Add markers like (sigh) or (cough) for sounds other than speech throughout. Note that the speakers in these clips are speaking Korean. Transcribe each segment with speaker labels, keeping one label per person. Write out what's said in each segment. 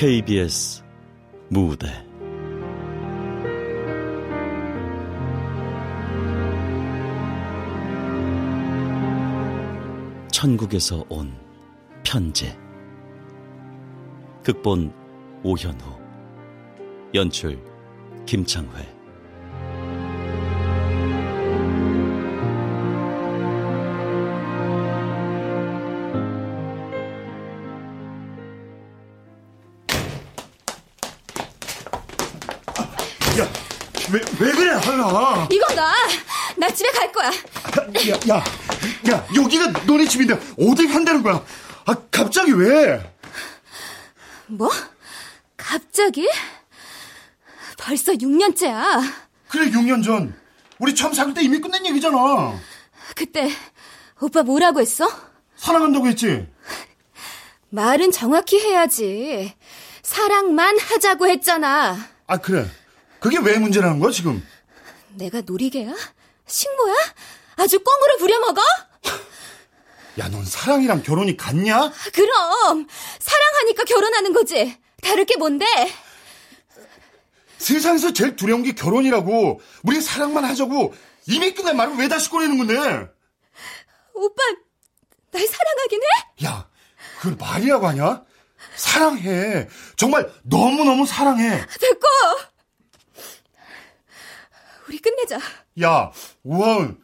Speaker 1: KBS 무대. 천국에서 온 편지. 극본 오현우. 연출 김창회
Speaker 2: 야,
Speaker 3: 야, 야, 여기가 너네 집인데 어딜 간다는 거야? 아, 갑자기 왜?
Speaker 2: 뭐? 갑자기? 벌써 6년째야.
Speaker 3: 그래, 6년 전. 우리 처음 사귈 때 이미 끝낸 얘기잖아.
Speaker 2: 그때 오빠 뭐라고 했어?
Speaker 3: 사랑한다고 했지?
Speaker 2: 말은 정확히 해야지. 사랑만 하자고 했잖아.
Speaker 3: 아, 그래. 그게 왜 문제라는 거야, 지금?
Speaker 2: 내가 놀이개야? 식모야? 아주 꽁으로 부려먹어?
Speaker 3: 야, 넌 사랑이랑 결혼이 같냐?
Speaker 2: 그럼 사랑하니까 결혼하는 거지. 다를 게 뭔데?
Speaker 3: 세상에서 제일 두려운 게 결혼이라고. 우리 사랑만 하자고. 이미 끝난 말을 왜 다시 꺼내는 건데?
Speaker 2: 오빠, 날 사랑하긴 해?
Speaker 3: 야, 그걸 말이라고 하냐? 사랑해. 정말 너무너무 사랑해.
Speaker 2: 됐고! 우리 끝내자.
Speaker 3: 야, 우원,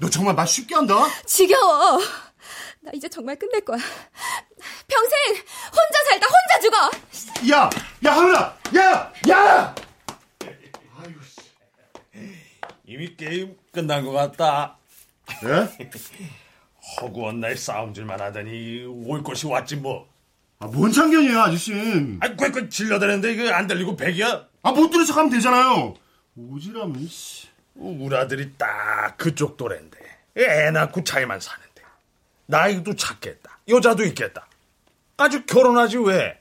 Speaker 3: 너 정말 말 쉽게 한다?
Speaker 2: 지겨워. 나 이제 정말 끝낼 거야. 평생 혼자 살다 혼자 죽어.
Speaker 3: 야, 야, 하은아, 야, 야!
Speaker 4: 이미 게임 끝난 것 같다.
Speaker 3: 예? (laughs)
Speaker 4: 허구한 날 싸움질만 하더니 올 것이 왔지 뭐.
Speaker 3: 아, 뭔 참견이야, 아저씨.
Speaker 4: 아, 꽥꽥 질러대는데 이거 안 들리고 백이야?
Speaker 3: 아, 못 들은 척 하면 되잖아요. 오지랖은, 씨.
Speaker 4: 우리 아들이 딱 그쪽 또래인데. 애 낳고 차이만 사는데. 나이도 작겠다. 여자도 있겠다. 아주 결혼하지 왜?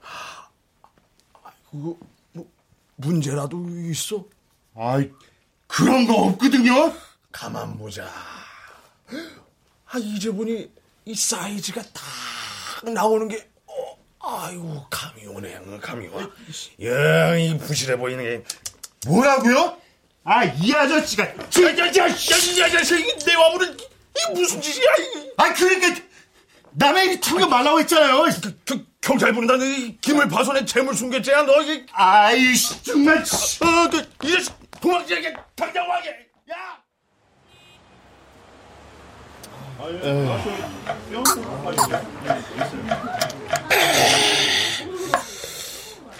Speaker 4: 하, 그거 뭐 문제라도 있어?
Speaker 3: 아이, 그런 거 없거든요?
Speaker 4: 가만 보자. 아 이제 보니 이 사이즈가 딱 나오는 게 어, 아이고 감이 오네. 감이 와. 영이 부실해 보이는 게.
Speaker 3: 뭐라고요? 아, 이 아저씨가.
Speaker 4: 야야야야야야 내 와무는 이 무슨 짓이야? 이.
Speaker 3: 아, 그러니까, 남의 일 참견 말라고 했잖아요.
Speaker 4: 그, 그 경찰 부른다는 김을 파손해 재물 숨겼지야 너 이.
Speaker 3: 아이씨, 정말.
Speaker 4: 어, 그, 이 자식 도망치게 당장 와게. 야.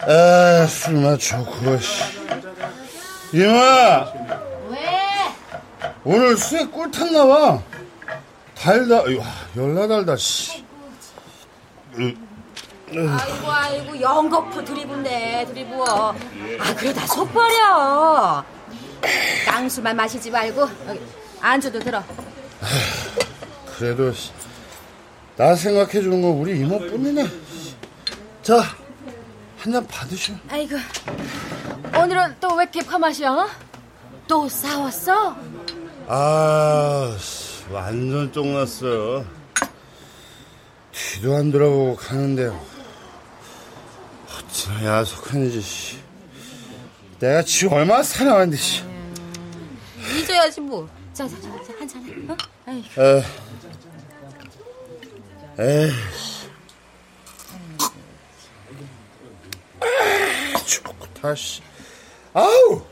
Speaker 3: 아, 술 마셨고, 씨. 이모야!
Speaker 2: 왜?
Speaker 3: 오늘 술에 꿀 탔나 봐. 달다, 와, 열나 달다, 씨.
Speaker 2: 아이고 아이고 영거푸 들이붓네 들이부어. 아 그러다 속 버려. 깡수만 마시지 말고 여기 안주도 들어.
Speaker 3: 그래도, 씨, 나 생각해주는 건 우리 이모뿐이네. 자, 한 잔 받으시오.
Speaker 2: 아이고 오늘은 또왜 이렇게 파마셔? 또 싸웠어?
Speaker 3: 아, 씨, 완전 쫑났어. 뒤도 안 돌아보고 가는데, 어찌나 야속한지, 씨. 내가 지 얼마나 사랑하는데, 씨.
Speaker 2: 잊어야지 뭐. 자 자자 한잔 해. 어? 아이고.
Speaker 3: 에, 에이. 아, 좋다, 씨. 아우!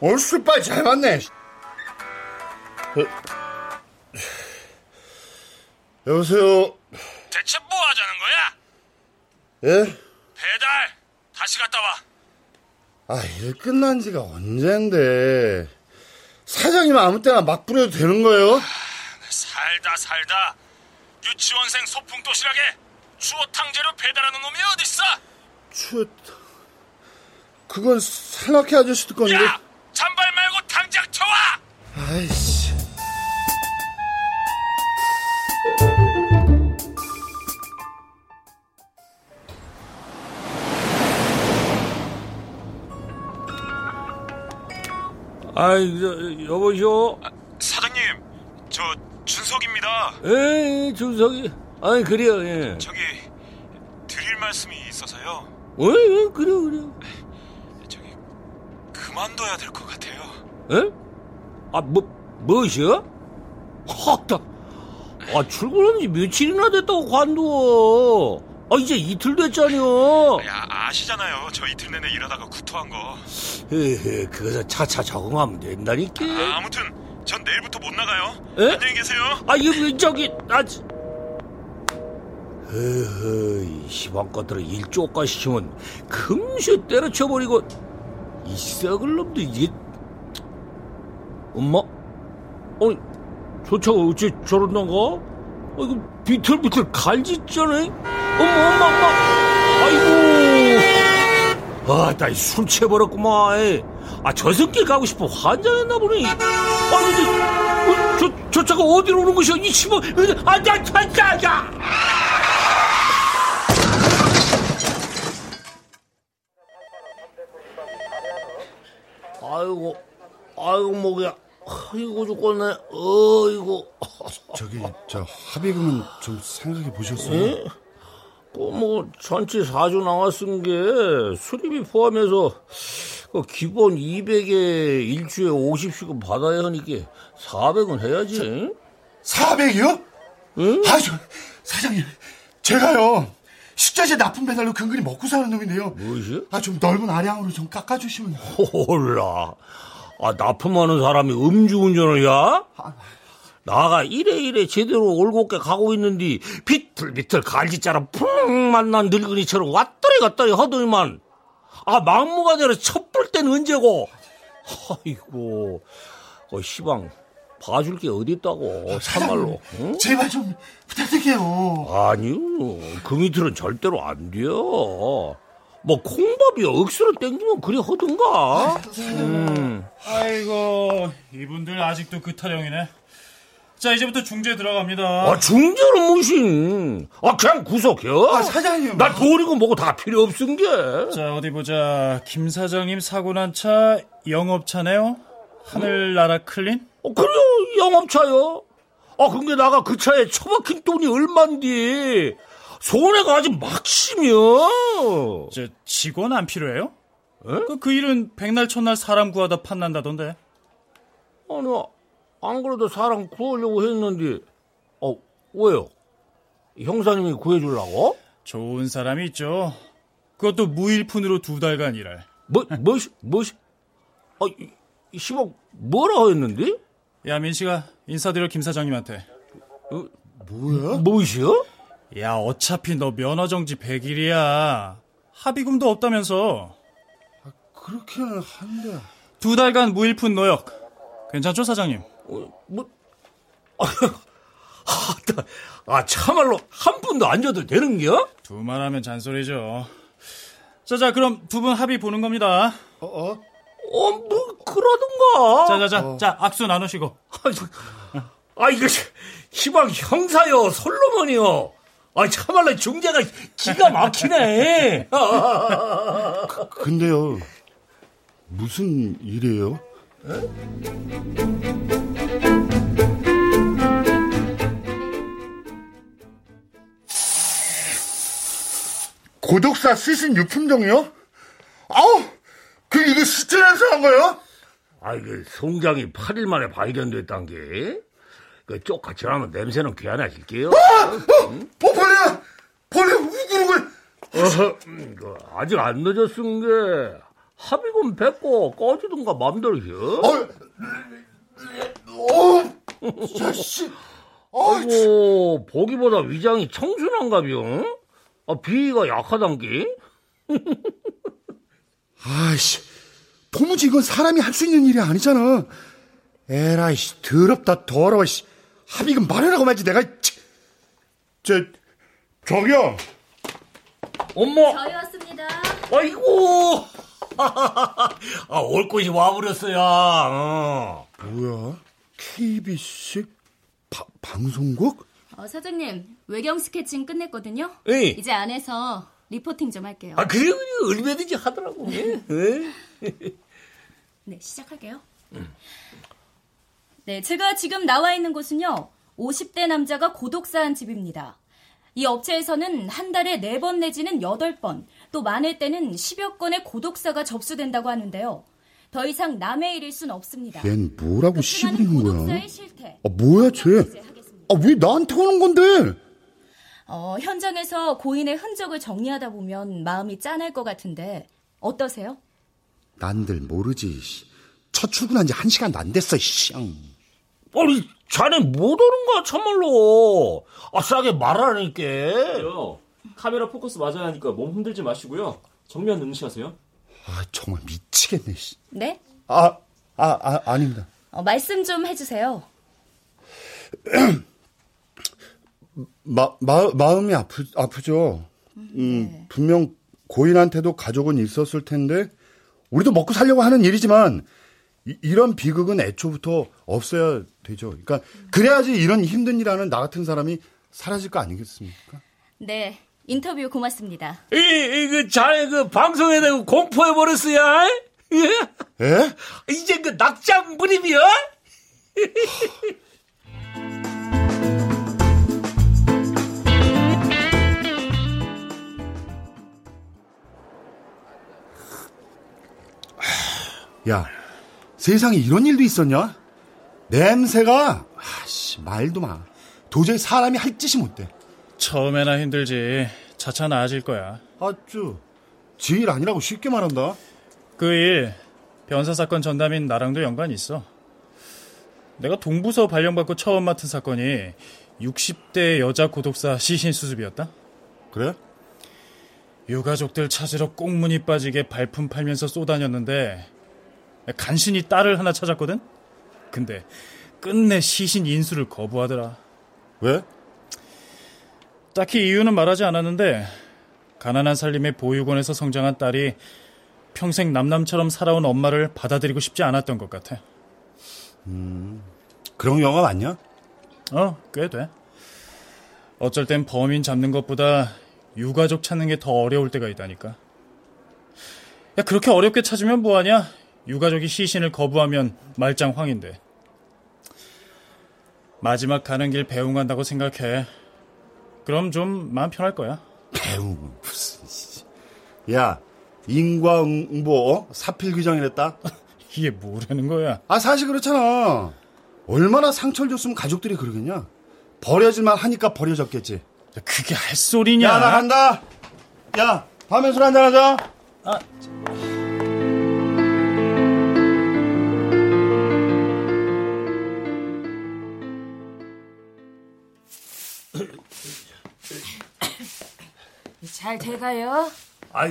Speaker 3: 오늘 술빨 잘 맞네. 씨. 어, 여보세요?
Speaker 4: 대체 뭐 하자는 거야?
Speaker 3: 예?
Speaker 4: 배달 다시 갔다 와.
Speaker 3: 아, 일 끝난 지가 언젠데. 사장님 아무 때나 막 부려도 되는 거예요?
Speaker 4: 살다 살다 유치원생 소풍 도시락에 추어탕 재료 배달하는 놈이 어딨어?
Speaker 3: 추, 그건 산악회 아저씨도 건데.
Speaker 4: 야! 잔발 말고 당장 쳐와!
Speaker 3: 아이씨.
Speaker 5: 아이, 저, 여보시오.
Speaker 4: 사장님, 저 준석입니다.
Speaker 5: 에, 준석이. 아이, 그래요, 예.
Speaker 4: 저기 드릴 말씀이 있어서요.
Speaker 5: 왜, 왜, 그래, 그래.
Speaker 6: 저기 그만둬야 될 것 같아요.
Speaker 5: 에? 아, 뭐, 무엇이야? 헉다. 아, 출근한 지 며칠이나 됐다고 관두어. 아, 이제 이틀 됐잖여.
Speaker 6: 야, 아시잖아요. 저 이틀 내내 일하다가 구토한 거.
Speaker 5: 헤헤, 그거서 차차 적응하면 된다니까.
Speaker 6: 아, 아무튼 전 내일부터 못 나가요.
Speaker 5: 에?
Speaker 6: 안녕히 계세요.
Speaker 5: 아, 이거 왜 저기, 아, 지- 허허, 이 시방 것들을 일조가 시키면 금세 때려쳐버리고, 이 썩을 놈도 이게, 엄마? 아니, 저 차가 어째 저런단가? 아, 이거 비틀비틀 갈짓잖아? 엄마, 엄마, 엄마! 아이고! 아, 나 술 취해버렸구만. 아, 저 새끼 가고 싶어 환장했나 보네. 아, 근데, 어, 저, 저 차가 어디로 오는 것이야? 이 아, 야, 야! 아이고, 아이고, 목이야. 아이고, 죽겠네. 어이구. (laughs)
Speaker 3: 저기 저 합의금은 좀 생각해 보셨어요?
Speaker 5: 그, 뭐, 전체 4주 나왔은 게 수리비 포함해서 그 기본 200에 일주에 50씩은 받아야 하니까 400은 해야지.
Speaker 3: 400이요?
Speaker 5: 응?
Speaker 3: 아, 저, 사장님, 제가요, 식자재 납품 배달로 근근히 먹고 사는 놈인데요.
Speaker 5: 무엇이야?
Speaker 3: 아, 좀 넓은 아량으로 좀 깎아주시면.
Speaker 5: 홀라. 아, 납품하는 사람이 음주운전을 야? 나가 이래 이래 제대로 올곧게 가고 있는데 비틀비틀 갈지자랑 풍 만난 늙은이처럼 왔다리 갔다리 하더니만 아 막무가내로 첩불 땐 언제고 아이고 어 시방 봐줄 게 어디 있다고 참말로 응?
Speaker 3: 제발 좀 부탁드릴게요.
Speaker 5: 아니요 그 밑으로는 절대로 안 돼요 뭐 콩밥이 억수로 땡기면 그리 하든가 음.
Speaker 7: 아이고 이분들 아직도 그 타령이네. 자 이제부터 중재 들어갑니다.
Speaker 5: 아, 중재는 무슨. 아, 그냥 구속해요.
Speaker 3: 아, 사장님.
Speaker 5: 나 돈이고 뭐고 다 필요 없은 게.
Speaker 7: 자 어디 보자. 김 사장님 사고 난 차 영업차네요. 하늘나라 클린.
Speaker 5: 어, 그래요, 영업차요. 아, 근데 나가 그 차에 처박힌 돈이 얼만디. 손해가 아주 막심이야.
Speaker 7: 저 직원 안 필요해요? 그, 그 일은 백날 첫날 사람 구하다 판난다던데.
Speaker 5: 아니, 안 그래도 사람 구하려고 했는데. 어, 왜요? 형사님이 구해주려고?
Speaker 7: 좋은 사람이 있죠. 그것도 무일푼으로 두 달간 일할.
Speaker 5: 뭐, 뭐시, 뭐시? 아, 시방 뭐라 했는데?
Speaker 7: 야 민씨가 인사드려 김 사장님한테.
Speaker 3: 뭐야?
Speaker 5: 뭐시요?
Speaker 7: 야 어차피 너 면허정지 100일이야. 합의금도 없다면서.
Speaker 3: 그렇게는 한데.
Speaker 7: 두 달간 무일푼 노역. 괜찮죠 사장님?
Speaker 5: 어, 뭐, 아, (laughs) 나- 아, 참말로 한 분도 안 줘도 되는겨?
Speaker 7: 두말 하면 잔소리죠. 자자 그럼 두 분 합의 보는 겁니다.
Speaker 3: 어, 어?
Speaker 5: 어, 뭐, 그러든가.
Speaker 7: 자 자자 자 악수 나누시고.
Speaker 5: 아, 이거, 시방 형사요, 솔로몬이요. 아, 참말로 중재가 기가 막히네.
Speaker 3: 근데요, 무슨 일이에요? 고독사 시신 유품종이요? 아우! 그, 이거 시체 냄새한 거예요?
Speaker 5: 아, 이게 송장이 8일 만에 발견됐단 게. 그 쪽가 지나면 냄새는 귀하나질게요.
Speaker 3: 어, 벌레야! 벌레 우글우글!
Speaker 5: 어허, 음, 그 아직 안 늦었은 게 합의금 뱉고 꺼지든가 맘대로 해.
Speaker 3: 어, 어, 야, 씨. 어,
Speaker 5: 아이고, 보기보다 위장이 청순한가병? 아, 비위가 약하단기?
Speaker 3: 아이씨, 도무지 이건 사람이 할 수 있는 일이 아니잖아. 에라이, 씨, 더럽다, 더러워, 씨. 합의금 마련하고 말지, 내가, 치. 저, 저기요.
Speaker 5: 엄마!
Speaker 8: 저희 왔습니다.
Speaker 5: 아이고! (laughs) 아, 올 곳이 와버렸어요. 어.
Speaker 3: 뭐야? KBC? 바, 방송국?
Speaker 8: 어, 사장님, 외경 스케치는 끝냈거든요.
Speaker 5: 에이.
Speaker 8: 이제 안에서 리포팅 좀 할게요.
Speaker 5: 아, 그래, 그래, 얼마든지 하더라고. 예? 예?
Speaker 8: 네, 시작할게요. 네, 제가 지금 나와 있는 곳은요. 50대 남자가 고독사한 집입니다. 이 업체에서는 한 달에 4번 내지는 8번
Speaker 2: 또 많을 때는 10여 건의 고독사가 접수된다고 하는데요. 더 이상 남의 일일 순 없습니다.
Speaker 3: 얜 뭐라고 시부리는 거야? 아, 뭐야, 쟤? 아, 왜 나한테 오는 건데?
Speaker 2: 어, 현장에서 고인의 흔적을 정리하다 보면 마음이 짠할 것 같은데 어떠세요?
Speaker 3: 난들 모르지. 씨. 첫 출근한 지 한 시간도 안 됐어, 씨. 앙.
Speaker 5: 아니, 자네 못 오는 거야, 참말로. 아, 싸게 말하니까.
Speaker 9: 요 카메라 포커스 맞아야 하니까 몸 흔들지 마시고요. 정면 응시하세요.
Speaker 3: 아, 정말 미치겠네, 씨.
Speaker 2: 네?
Speaker 3: 아, 아, 아, 아닙니다.
Speaker 2: 어, 말씀 좀 해주세요. (clears throat)
Speaker 3: 마, 마, 마음이 아프, 아프죠. 음, 분명 고인한테도 가족은 있었을 텐데, 우리도 먹고 살려고 하는 일이지만, 이, 런 비극은 애초부터 없어야 되죠. 그러니까, 그래야지 이런 힘든 일 하는 나 같은 사람이 사라질 거 아니겠습니까?
Speaker 2: 네, 인터뷰 고맙습니다.
Speaker 5: 이, 이, 그, 자네 그 방송에 대고 공포해버렸어야? 예?
Speaker 3: 에?
Speaker 5: 이제 그 낙장 무림이야? (laughs)
Speaker 3: 야, 세상에 이런 일도 있었냐? 냄새가, 아씨, 말도 마. 도저히 사람이 할 짓이 못 돼.
Speaker 7: 처음에나 힘들지. 차차 나아질 거야.
Speaker 3: 아쭈, 지일 아니라고 쉽게 말한다.
Speaker 7: 그 일, 변사 사건 전담인 나랑도 연관이 있어. 내가 동부서 발령받고 처음 맡은 사건이 60대 여자 고독사 시신 수습이었다.
Speaker 3: 그래?
Speaker 7: 유가족들 찾으러 꽁무니 빠지게 발품 팔면서 쏘다녔는데 간신히 딸을 하나 찾았거든? 근데 끝내 시신 인수를 거부하더라.
Speaker 3: 왜?
Speaker 7: 딱히 이유는 말하지 않았는데 가난한 살림의 보육원에서 성장한 딸이 평생 남남처럼 살아온 엄마를 받아들이고 싶지 않았던 것 같아.
Speaker 3: 음, 그런 영화 맞냐?
Speaker 7: 어, 꽤 돼. 어쩔 땐 범인 잡는 것보다 유가족 찾는 게 더 어려울 때가 있다니까. 야, 그렇게 어렵게 찾으면 뭐하냐? 유가족이 시신을 거부하면 말짱황인데. 마지막 가는 길 배웅한다고 생각해. 그럼 좀 마음 편할 거야.
Speaker 3: 배웅은 무슨. 야, 인과응보 어? 사필 규정이랬다? (laughs)
Speaker 7: 이게 뭐라는 거야?
Speaker 3: 아, 사실 그렇잖아. 얼마나 상처를 줬으면 가족들이 그러겠냐? 버려질만 하니까 버려졌겠지.
Speaker 7: 그게 할 소리냐?
Speaker 3: 야, 나 간다. 야, 밤에 술 한잔 하자.
Speaker 7: 아,
Speaker 8: 잘 돼가요?
Speaker 5: 아이,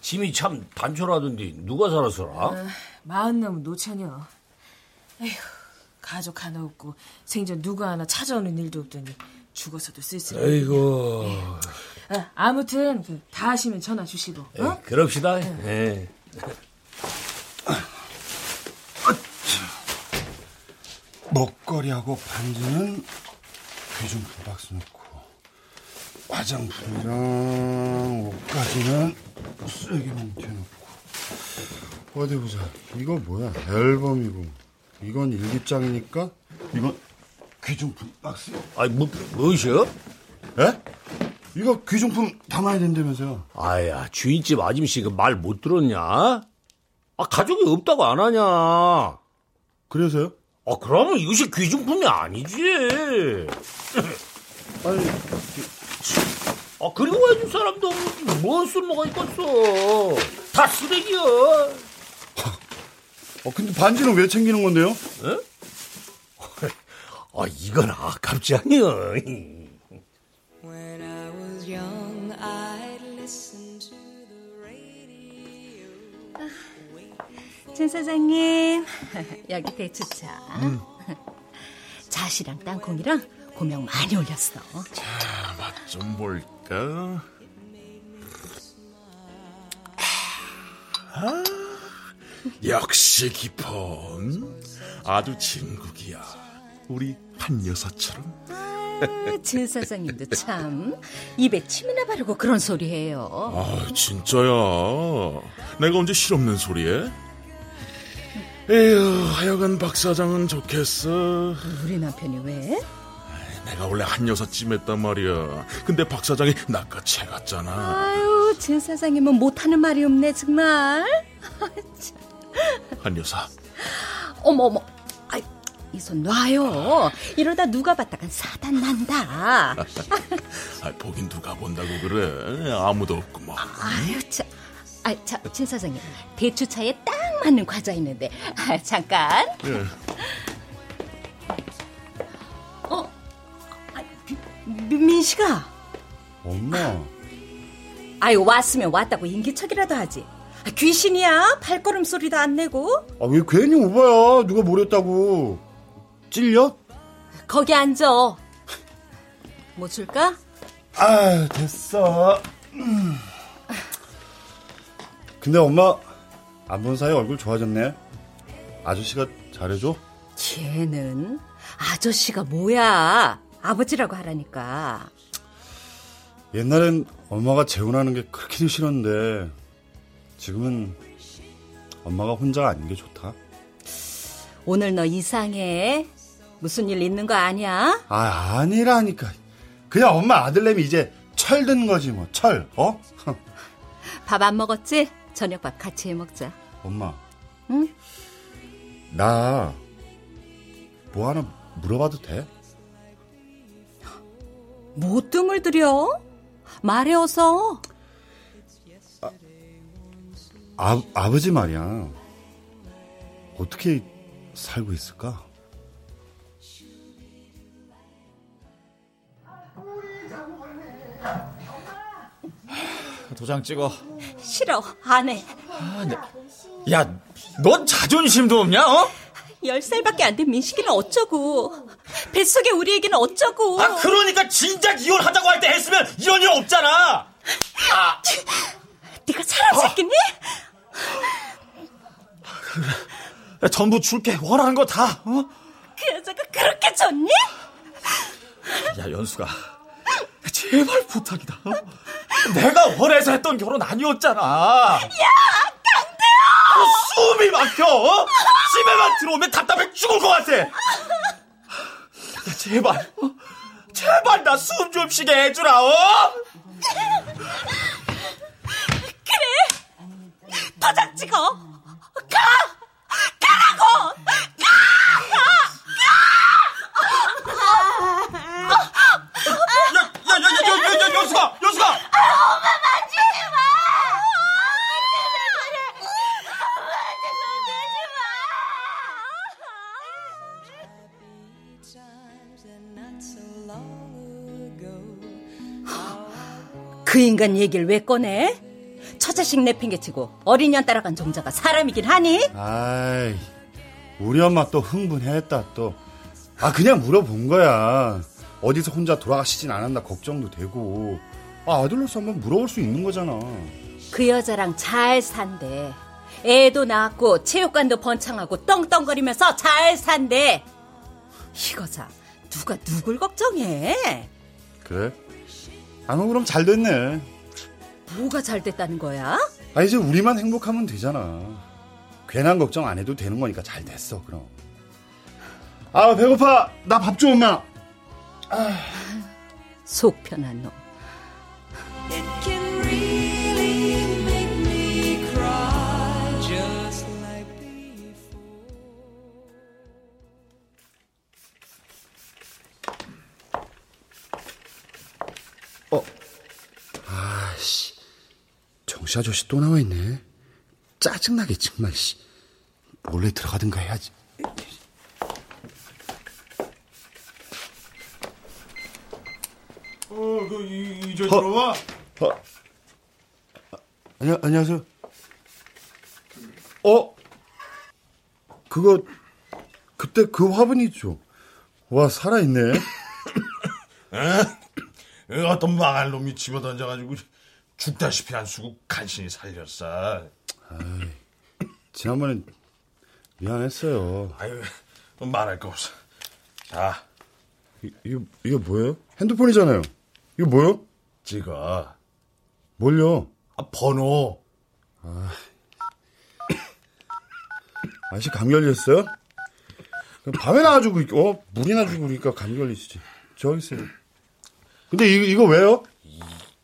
Speaker 5: 짐이 참 단촐하던데 누가 살았어라?
Speaker 8: 어, 마흔 넘은 노처녀. 에휴, 가족 하나 없고 생전 누구 하나 찾아오는 일도 없더니 죽어서도 쓸쓸해.
Speaker 5: 아이고.
Speaker 8: 아, 아무튼 그, 다 하시면 전화 주시고. 어?
Speaker 5: 에, 그럽시다. 예.
Speaker 3: 먹거리하고 반지는 귀중품 박스 넣고 화장품이랑 옷까지는 쓰레기 봉투에 넣고 어디 보자 이거 뭐야 앨범이고 이건 일기장이니까 이건 귀중품 박스
Speaker 5: 아이 뭐 무엇이요?
Speaker 3: 에? 이거 귀중품 담아야 된다면서요
Speaker 5: 아야 주인집 아줌씨 그말못 들었냐? 아 가족이 없다고 안 하냐?
Speaker 3: 그래서요?
Speaker 5: 아 그러면 이것이 귀중품이 아니지.
Speaker 3: 아니
Speaker 5: 아 그리고 해줄 사람도 없는데 뭔 쓸모가 있겠어? 다 쓰레기야.
Speaker 3: 어, 근데 반지는 왜 챙기는 건데요?
Speaker 5: 에? 아 이건 아깝지 않냐?
Speaker 10: When I was young, I'd listen to the radio.
Speaker 2: 진 사장님, (laughs) 여기 배추차. (laughs) 자시랑 땅콩이랑 고명 많이 올렸어.
Speaker 11: 맛좀 볼까? 아, 역시 깊은 아주 진국이야. 우리 한 여사처럼.
Speaker 2: 아, 진 사장님도 참 입에 침이나 바르고 그런 소리 해요.
Speaker 11: 아, 진짜야. 내가 언제 실없는 소리해? 에휴, 하여간 박 사장은 좋겠어.
Speaker 2: 우리 남편이 왜?
Speaker 11: 내가 원래 한 여사 찜했단 말이야. 근데 박 사장이 낚아채 갔잖아.
Speaker 8: 아유, 진 사장님은 못하는 말이 없네, 정말. (laughs)
Speaker 11: 한 여사.
Speaker 8: 어머, 어머. 아이, 이손 놔요. 이러다 누가 봤다간 사단 난다. (laughs)
Speaker 11: 아, 보긴 누가 본다고 그래. 아무도 없고 뭐.
Speaker 8: 아유, 참. 아, 자, 진 사장님. 대추차에 딱 맞는 과자 있는데. 아, 잠깐.
Speaker 11: 예.
Speaker 8: 민- 민식아.
Speaker 3: 엄마.
Speaker 8: 아유, 왔으면 왔다고 인기척이라도 하지. 아, 귀신이야? 발걸음 소리도 안 내고?
Speaker 3: 아, 왜 괜히 오바야? 누가 뭐랬다고. 찔려?
Speaker 8: 거기 앉아. 뭐 줄까?
Speaker 3: 아, 됐어. 음. 근데 엄마, 안 본 사이 얼굴 좋아졌네. 아저씨가 잘해줘?
Speaker 8: 걔는 아저씨가 뭐야? 아버지라고 하라니까.
Speaker 3: 옛날엔 엄마가 재혼하는 게 그렇게 싫었는데, 지금은 엄마가 혼자가 아닌 게 좋다.
Speaker 8: 오늘 너 이상해. 무슨 일 있는 거 아니야?
Speaker 3: 아, 아니라니까. 그냥 엄마 아들내미 이제 철든 거지, 뭐. 철, 어? (laughs)
Speaker 8: 밥 안 먹었지? 저녁밥 같이 해 먹자.
Speaker 3: 엄마.
Speaker 8: 응?
Speaker 3: 나, 뭐 하나 물어봐도 돼?
Speaker 8: 뭐 뜸을 들여? 말해 어서.
Speaker 3: 아, 아버지 말이야. 어떻게 살고 있을까?
Speaker 7: 도장 찍어.
Speaker 8: 싫어. 안 해.
Speaker 4: 야, 넌 자존심도 없냐, 어?
Speaker 8: 열 살밖에 안 된 민식이는 어쩌고. 뱃속에 우리 애기는 어쩌고.
Speaker 4: 아, 그러니까 진작 이혼하자고 할 때 했으면 이런 일 없잖아!
Speaker 8: 네가 사람 새끼니?
Speaker 4: 야, 전부 줄게. 원하는 거 다, 어?
Speaker 8: 그 여자가 그렇게 좋니?
Speaker 4: 야, 연수가. 제발 부탁이다. 어? 내가 원해서 했던 결혼 아니었잖아.
Speaker 8: 야, 강대호!
Speaker 4: 숨이 막혀. 어? 집에만 들어오면 답답해 죽을 것 같아. 야, 제발, 어? 제발 나 숨 좀 쉬게 해주라. 어?
Speaker 8: 그래. 도장 찍어. 가! 가라고! 가!
Speaker 4: 야, 야, 야, 야, 야, 야, 연수가, 연수가.
Speaker 8: 엄마 그 인간 얘기를 왜 꺼내? 처자식 내팽개치고 어린 년 따라간 종자가 사람이긴 하니?
Speaker 3: 아이, 우리 엄마 또 흥분했다, 또. 아, 그냥 물어본 거야. 어디서 혼자 돌아가시진 않았나 걱정도 되고. 아, 아들로서 한번 물어볼 수 있는 거잖아.
Speaker 8: 그 여자랑 잘 산대. 애도 낳았고 체육관도 번창하고 떵떵거리면서 잘 산대. 이거자 누가 누굴 걱정해?
Speaker 3: 그래? 아, 뭐 그럼 잘 됐네.
Speaker 8: 뭐가 잘 됐다는 거야?
Speaker 3: 아, 이제 우리만 행복하면 되잖아. 괜한 걱정 안 해도 되는 거니까 잘 됐어, 그럼. 아, 배고파. 나밥 줘, 엄마.
Speaker 8: 속 편한 놈.
Speaker 3: 정씨 아저씨 또 나와 있네. 짜증나게 정말 씨. 몰래 들어가든가 해야지.
Speaker 4: 어, 그, 이, 이제
Speaker 3: 어.
Speaker 4: 들어와.
Speaker 3: 어. 안녕 안녕하세요. 어? 그거 그때 그 화분이죠. 와 살아 있네.
Speaker 4: 에? 어떤 망할 놈이 집어던져가지고 죽다시피 안 쓰고 간신히 살렸어.
Speaker 3: 지난번엔 미안했어요.
Speaker 4: 아유, 말할 거 없어. 자,
Speaker 3: 이, 이거 이게 뭐예요? 핸드폰이잖아요. 이거 뭐요?
Speaker 4: 찍어.
Speaker 3: 뭘요?
Speaker 4: 아, 번호.
Speaker 3: 아저씨 감기 걸렸어요? 밤에 나가지고 어 물이나 주고 그러니까 감기 걸리시지. 저기 있어요. 근데 이, 이거 왜요?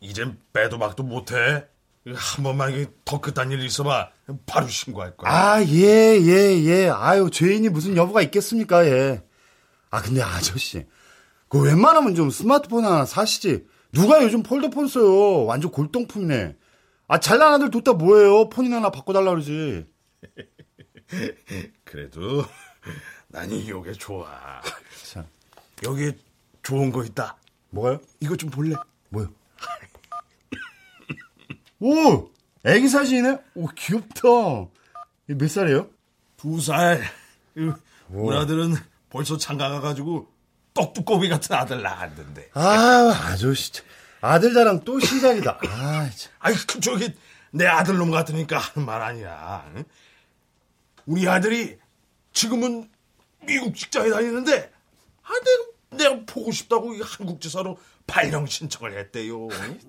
Speaker 4: 이젠 빼도 박도 못해. 한 번만 더 그딴 일 있어봐. 바로 신고할 거야.
Speaker 3: 아, 예, 예, 예. 아유, 죄인이 무슨 여부가 있겠습니까, 예. 아, 근데 아저씨. 그 웬만하면 좀 스마트폰 하나 사시지. 누가 요즘 폴더폰 써요. 완전 골동품이네. 아, 잘난 아들 뒀다 뭐예요. 폰이나 하나 바꿔달라 그러지. (laughs)
Speaker 4: 그래도 난 요게 좋아.
Speaker 3: 참.
Speaker 4: 여기에 좋은 거 있다.
Speaker 3: 뭐가요?
Speaker 4: 이거 좀 볼래?
Speaker 3: 뭐요? (laughs) 오! 애기 사진이네? 오, 귀엽다. 이몇 살이에요?
Speaker 4: 두 살. 우리 아들은 벌써 장가 가가지고 떡두꺼비 같은 아들 낳았는데.
Speaker 3: 아, 아저씨. 참. 아들 자랑 또 시작이다. 아, 참.
Speaker 4: 아이, 그 저기 내 아들놈 같으니까 하는 말 아니야. 응? 우리 아들이 지금은 미국 직장에 다니는데 아, 내가, 내가 보고 싶다고 이 한국 지사로 발령 신청을 했대요. 응?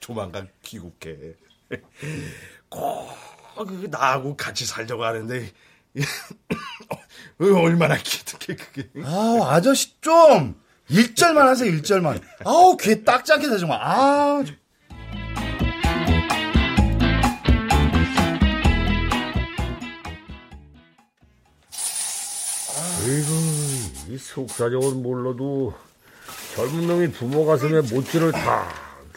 Speaker 4: 조만간 귀국해. (laughs) 꼭그 나하고 같이 살려고 하는데 (laughs) 어, 얼마나 기특해 그게.
Speaker 3: 아, 아저씨 좀! 일절만 하세요, 일절만 아우, 귀에 딱지 않게 정말. 아, 좀.
Speaker 5: 아이고, 이 속사정은 몰라도 젊은 놈이 부모 가슴에 못질을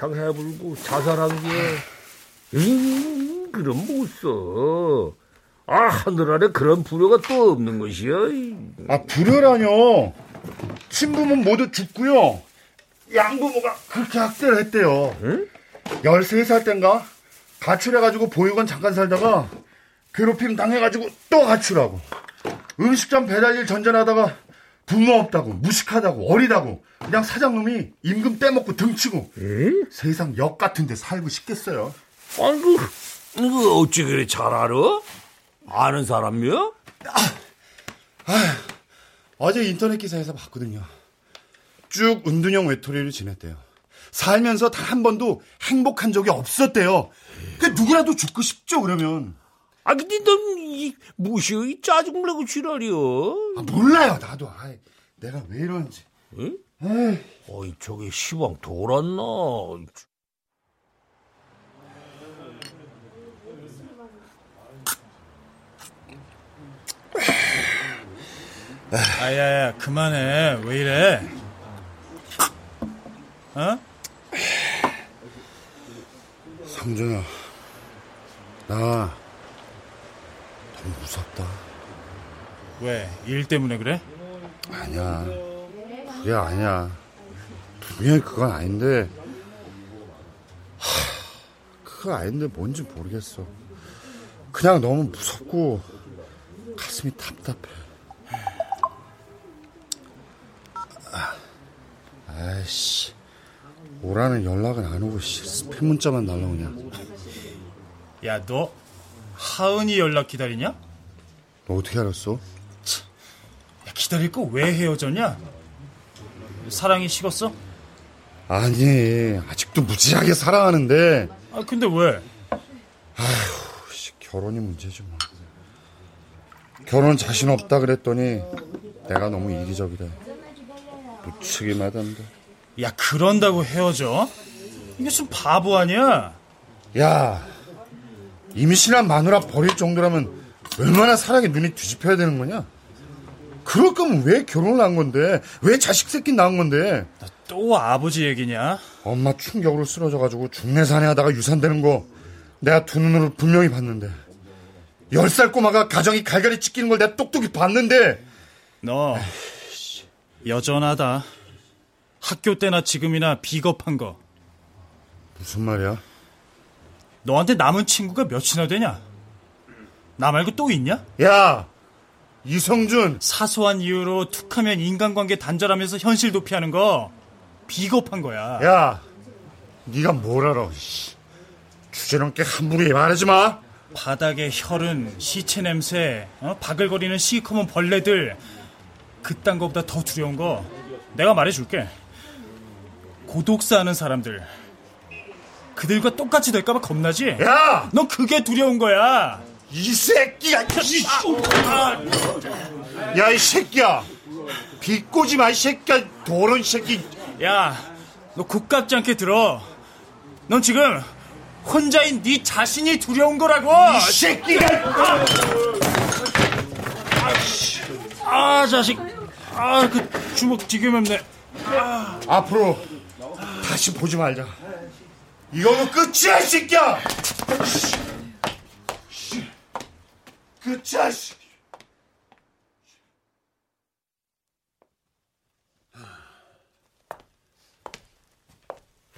Speaker 5: 탕탕 해불고 자살한 게, 음, 그럼 못 써. 아, 하늘 아래 그런 불효가 또 없는 것이야. 이.
Speaker 3: 아, 불효라뇨. 친부모 모두 죽고요. 양부모가 그렇게 학대를 했대요.
Speaker 5: 응?
Speaker 3: 13살 땐가 가출해가지고 보육원 잠깐 살다가 괴롭힘 당해가지고 또 가출하고 음식점 배달일 전전하다가 부모 없다고 무식하다고 어리다고 그냥 사장놈이 임금 떼먹고 등치고
Speaker 5: 응?
Speaker 3: 세상 역 같은데 살고 싶겠어요.
Speaker 5: 아이고, 이거 어찌 그래 잘 알아? 아는 사람이야?
Speaker 3: 어제 인터넷 기사에서 봤거든요. 쭉 은둔형 외톨이를 지냈대요. 살면서 단 한 번도 행복한 적이 없었대요. 그 누구라도 죽고 싶죠, 그러면.
Speaker 5: 아, 근데 넌이 무시의 이 짜증내고 지랄이야.
Speaker 3: 아, 몰라요, 나도. 아이, 내가 왜 이러는지.
Speaker 5: 응?
Speaker 3: 에이.
Speaker 5: 어이, 저게 시방 돌았나?
Speaker 7: 아야야 그만해 왜 이래 어?
Speaker 3: 성준아, 나 무섭다.
Speaker 7: 왜 일 때문에 그래?
Speaker 3: 아니야. 그게 아니야. 분명히 그건 아닌데. 하, 그거 아닌데 뭔지 모르겠어. 그냥 너무 무섭고 가슴이 답답해. 아, 아이씨. 오라는 연락은 안 오고 씨, 스팸 문자만 날라오냐.
Speaker 7: 야 너 하은이 연락 기다리냐?
Speaker 3: 너 어떻게 알았어?
Speaker 7: 야, 기다릴 거 왜 헤어졌냐? 사랑이 식었어?
Speaker 3: 아니, 아직도 무지하게 사랑하는데.
Speaker 7: 아 근데 왜?
Speaker 3: 씨, 결혼이 문제지 뭐. 결혼 자신 없다 그랬더니 내가 너무 이기적이래. 무척이 마단데.
Speaker 7: 야 그런다고 헤어져? 이게 좀 바보 아니야?
Speaker 3: 야, 임신한 마누라 버릴 정도라면 얼마나 사랑에 눈이 뒤집혀야 되는 거냐? 그럴 거면 왜 결혼을 한 건데? 왜 자식 새끼 낳은 건데?
Speaker 7: 또 아버지 얘기냐?
Speaker 3: 엄마 충격으로 쓰러져가지고 중내산에 하다가 유산되는 거 내가 두 눈으로 분명히 봤는데 열살 꼬마가 가정이 갈갈이 찢기는 걸 내가 똑똑히 봤는데
Speaker 7: 너 여전하다. 학교 때나 지금이나 비겁한 거.
Speaker 3: 무슨 말이야?
Speaker 7: 너한테 남은 친구가 몇이나 되냐? 나 말고 또 있냐?
Speaker 3: 야, 이성준.
Speaker 7: 사소한 이유로 툭하면 인간관계 단절하면서 현실 도피하는 거 비겁한 거야.
Speaker 3: 야, 네가 뭘 알아? 씨. 주제넘게 함부로 말하지 마.
Speaker 7: 바닥에 혈흔, 시체 냄새, 어? 바글거리는 시커먼 벌레들 그딴 거보다 더 두려운 거 내가 말해줄게. 고독사하는 사람들. 그들과 똑같이 될까봐 겁나지?
Speaker 3: 야!
Speaker 7: 넌 그게 두려운 거야.
Speaker 3: 이 새끼야! 이... 야, 이 새끼야! 비꼬지 마, 이 새끼야. 도런 새끼.
Speaker 7: 야, 너 국갑지 않게 들어. 넌 지금 혼자인 네 자신이 두려운 거라고.
Speaker 3: 이 새끼가.
Speaker 7: 아, 자식. 아, 그 주먹 되게 맵네.
Speaker 3: 앞으로 다시 보지 말자. 이거는 끝이야, 이 새끼야. 끝이야, 씨.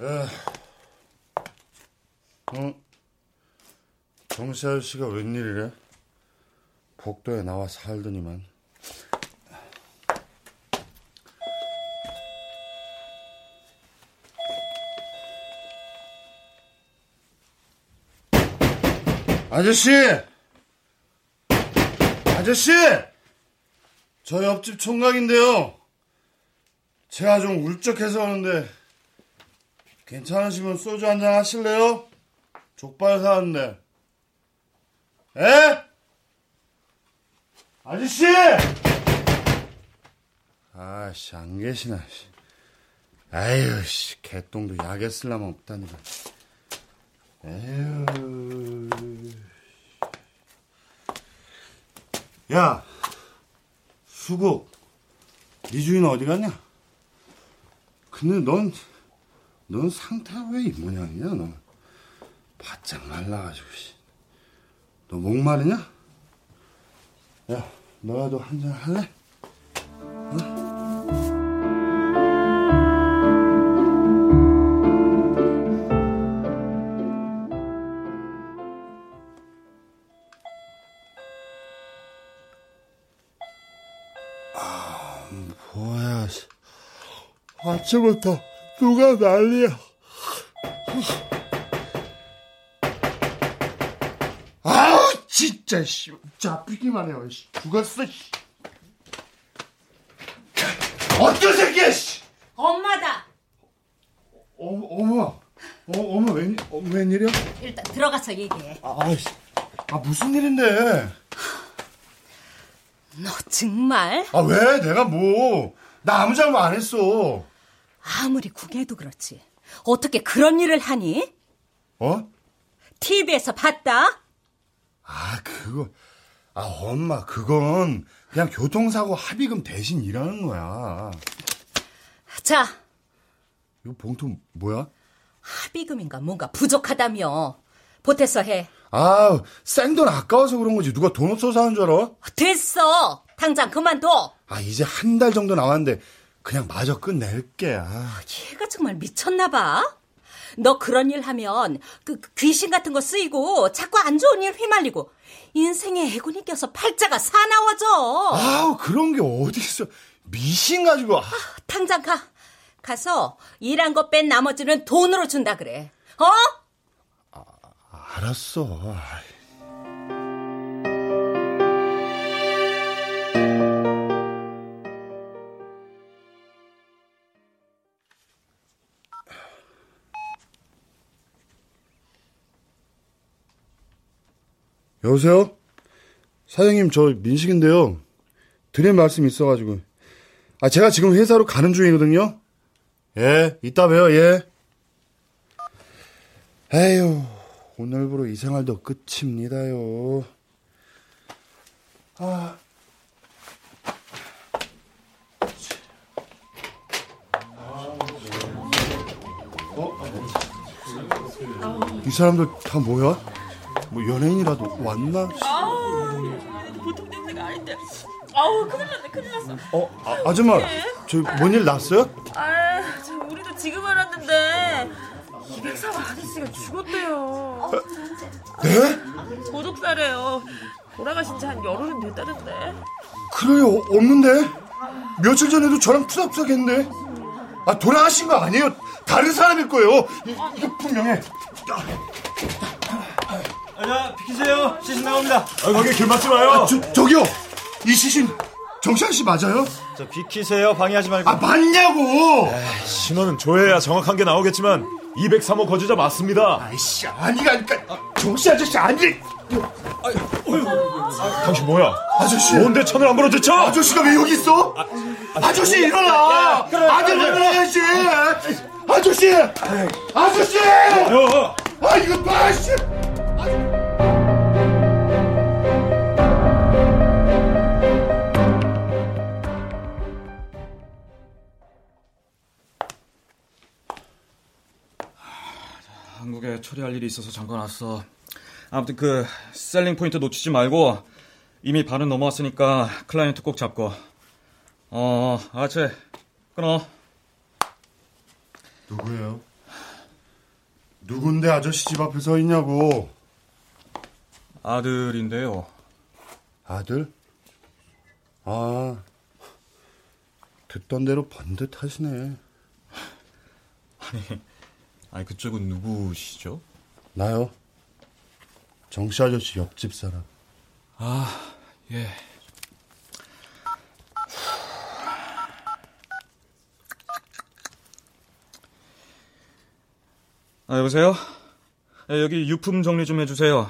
Speaker 3: 에, 어? 정씨 아저씨가 웬일이래? 복도에 나와 살더니만. 아저씨! 아저씨! 저 옆집 총각인데요. 제가 좀 울적해서 오는데 괜찮으시면 소주 한 잔 하실래요? 족발 사왔는데. 에? 아저씨! 아씨, 안 계시나, 씨. 아유, 씨, 개똥도 약에 쓸라면 없다니까. 에휴. 야, 수국, 네 주인 어디 갔냐? 근데 넌, 넌 상태가 왜 이 모양이냐, 너? 바짝 말라가지고, 씨. 너 목마르냐? 야, 너라도 한 잔 할래? 아침부터 누가 난리야. 아우, 진짜, 씨. 잡히기만 해요, 씨. 죽었어, 씨. 어떤 새끼야, 씨.
Speaker 8: 엄마다.
Speaker 3: 어, 어머. 어, 어머, 웬, 어, 웬일이야?
Speaker 8: 일단 들어가서 얘기해.
Speaker 3: 아, 씨. 아, 무슨 일인데?
Speaker 8: 너 정말
Speaker 3: 아, 왜? 내가 뭐. 나 아무 잘못 안 했어.
Speaker 8: 아무리 궁해도 그렇지. 어떻게 그런 일을 하니?
Speaker 3: 어?
Speaker 8: TV에서 봤다?
Speaker 3: 아, 그거. 아, 엄마, 그건 그냥 교통사고 합의금 대신 일하는 거야.
Speaker 8: 자,
Speaker 3: 이거 봉투 뭐야?
Speaker 8: 합의금인가 뭔가 부족하다며. 보태서 해.
Speaker 3: 아, 생돈 아까워서 그런 거지. 누가 돈 없어서 하는 줄 알아?
Speaker 8: 됐어. 당장 그만둬.
Speaker 3: 아, 이제 한 달 정도 나왔는데 그냥 마저 끝낼게. 아,
Speaker 8: 얘가 정말 미쳤나 봐. 너 그런 일 하면 그 귀신 같은 거 쓰이고 자꾸 안 좋은 일 휘말리고 인생에 애군이 껴서 팔자가 사나워져.
Speaker 3: 아우, 그런 게 어디 있어. 미신 가지고. 아,
Speaker 8: 당장 가. 가서 일한 거 뺀 나머지는 돈으로 준다 그래. 어?
Speaker 3: 알았어. 여보세요? 사장님, 저 민식인데요. 드릴 말씀 있어가지고. 아, 제가 지금 회사로 가는 중이거든요. 예, 이따 봬요, 예. 에휴, 오늘부로 이 생활도 끝입니다요. 아. 어? 이 사람들 다 뭐야? 뭐 연예인이라도 왔나?
Speaker 12: 보통 냄새가 아닌데. 아우 큰일 났네 큰일 났어.
Speaker 3: 어, 아, 아줌마, 저 뭔일 났어요?
Speaker 12: 아, 저 우리도 지금 알았는데 203 아저씨가 죽었대요.
Speaker 3: 네?
Speaker 12: 고독사래요. 돌아가신 지 한 열흘은 됐다던데.
Speaker 3: 그래요, 없는데? 며칠 전에도 저랑 투닥투닥 했는데? 아, 돌아가신 거 아니에요? 다른 사람일 거예요. 이, 이거 분명해.
Speaker 13: 자, 비키세요. 시신 나옵니다. 아, 거기 길 막지 마요.
Speaker 3: 아, 저, 저기요! 이 시신, 정시환 씨 맞아요?
Speaker 13: 자, 비키세요. 방해하지 말고.
Speaker 3: 아, 맞냐고!
Speaker 11: 신원은 조회해야 정확한 게 나오겠지만 203호 거주자 맞습니다.
Speaker 3: 아이씨, 아니가 아니까 정씨 아저씨 아니.
Speaker 11: 당신 뭐야?
Speaker 3: 아저씨.
Speaker 11: 뭔데 천을 안 벌어대쳐?
Speaker 3: 아저씨가 왜 여기 있어? 아저씨 일어나! 아들 일어나야지! 아저씨! 아저씨! 아 이거 봐! 씨!
Speaker 13: 한국에 처리할 일이 있어서 잠깐 왔어. 아무튼 그 셀링 포인트 놓치지 말고 이미 반은 넘어왔으니까 클라이언트 꼭 잡고. 어, 아채 끊어.
Speaker 3: 누구예요? 누군데 아저씨 집 앞에 서 있냐고.
Speaker 13: 아들인데요.
Speaker 3: 아들? 아, 듣던 대로 번듯하시네.
Speaker 13: 아니, 아니 그쪽은 누구시죠?
Speaker 3: 나요. 정씨 아저씨 옆집 사람.
Speaker 13: 아, 예. 아, 여보세요? 예, 여기 유품 정리 좀 해주세요.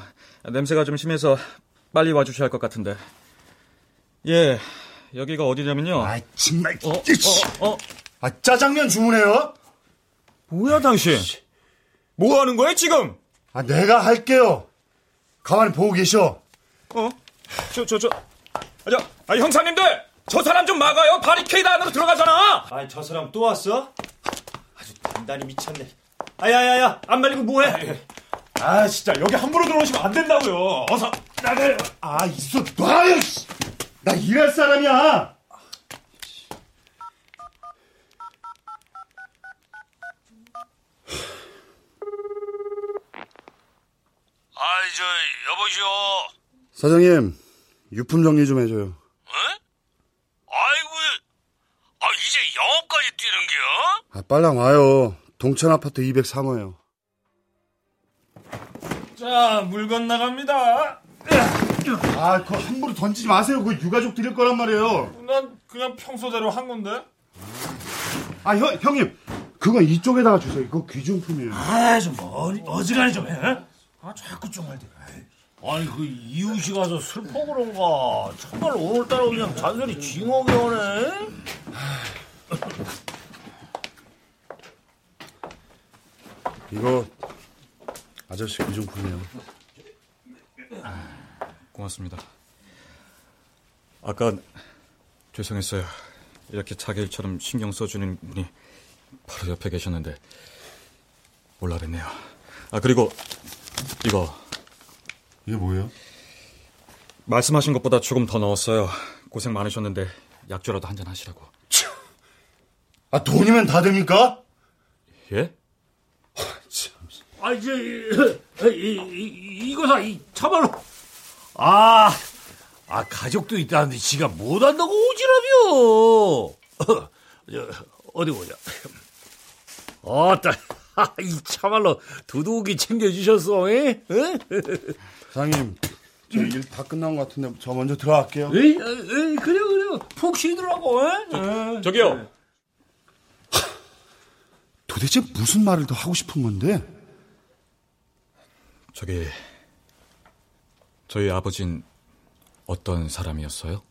Speaker 13: 냄새가 좀 심해서 빨리 와주셔야 할 것 같은데. 예, 여기가 어디냐면요.
Speaker 3: 아, 정말.
Speaker 13: 어, 어, 어.
Speaker 3: 아, 짜장면 주문해요?
Speaker 13: 뭐야, 당신? 뭐 하는 거야, 지금?
Speaker 3: 아, 내가 할게요. 가만히 보고 계셔.
Speaker 13: 어? 저, 저, 저. 아, 저, 아, 형사님들! 저 사람 좀 막아요! 바리케이드 안으로 들어가잖아!
Speaker 14: 아이, 저 사람 또 왔어? 아주 단단히 미쳤네. 아야야야, 안 말리고 뭐해? 아, 진짜 여기 함부로 들어오시면 안 된다고요. 어서 나가요.
Speaker 3: 아, 있어 놔요. 씨. 나 일할 사람이야.
Speaker 5: 아이, 저, 여보시오.
Speaker 3: 사장님, 유품 정리 좀 해줘요.
Speaker 5: 아이고, 아, 이제 영업까지 뛰는겨?
Speaker 3: 아, 빨랑 와요. 동천 아파트 203호요.
Speaker 14: 자, 물건 나갑니다.
Speaker 3: 아, 그거 함부로 던지지 마세요. 그거 유가족 드릴 거란 말이에요.
Speaker 14: 난 그냥 평소대로 한 건데.
Speaker 3: 아, 형, 형님. 그거 이쪽에다가 주세요. 이거 귀중품이에요.
Speaker 14: 아, 좀 어리, 어지간히 좀 해. 아, 자꾸 쫑알대.
Speaker 5: 아니, 그 이웃이 가서 슬퍼 그런가. 정말 오늘따라 그냥 잔소리 징하게 하네.
Speaker 3: 이거 아저씨 귀중품이에요.
Speaker 13: 고맙습니다. 아까 죄송했어요. 이렇게 자기 일처럼 신경 써주는 분이 바로 옆에 계셨는데 몰라 뵀네요. 아 그리고 이거
Speaker 3: 이게 뭐예요?
Speaker 13: 말씀하신 것보다 조금 더 넣었어요. 고생 많으셨는데 약주라도 한 잔 하시라고.
Speaker 3: 아, 돈이면 다 됩니까?
Speaker 13: 예?
Speaker 5: 아, 이제, 이, 이, 이, 이, 참말로. 아, 아, 가족도 있다는데 지가 못한다고 오지랖이요. (laughs) 저, 어디 보자. 어따, (laughs) 이 참말로 두둑이 챙겨주셨어, 에? 에?
Speaker 3: 사장님, 저일다 끝난 것 같은데 저 먼저 들어갈게요.
Speaker 5: 에이, 에이, 그래, 그래. 푹 쉬더라고, 에?
Speaker 13: 저 기요.
Speaker 3: 도대체 무슨 말을 더 하고 싶은 건데?
Speaker 13: 저기 저희 아버진 어떤 사람이었어요?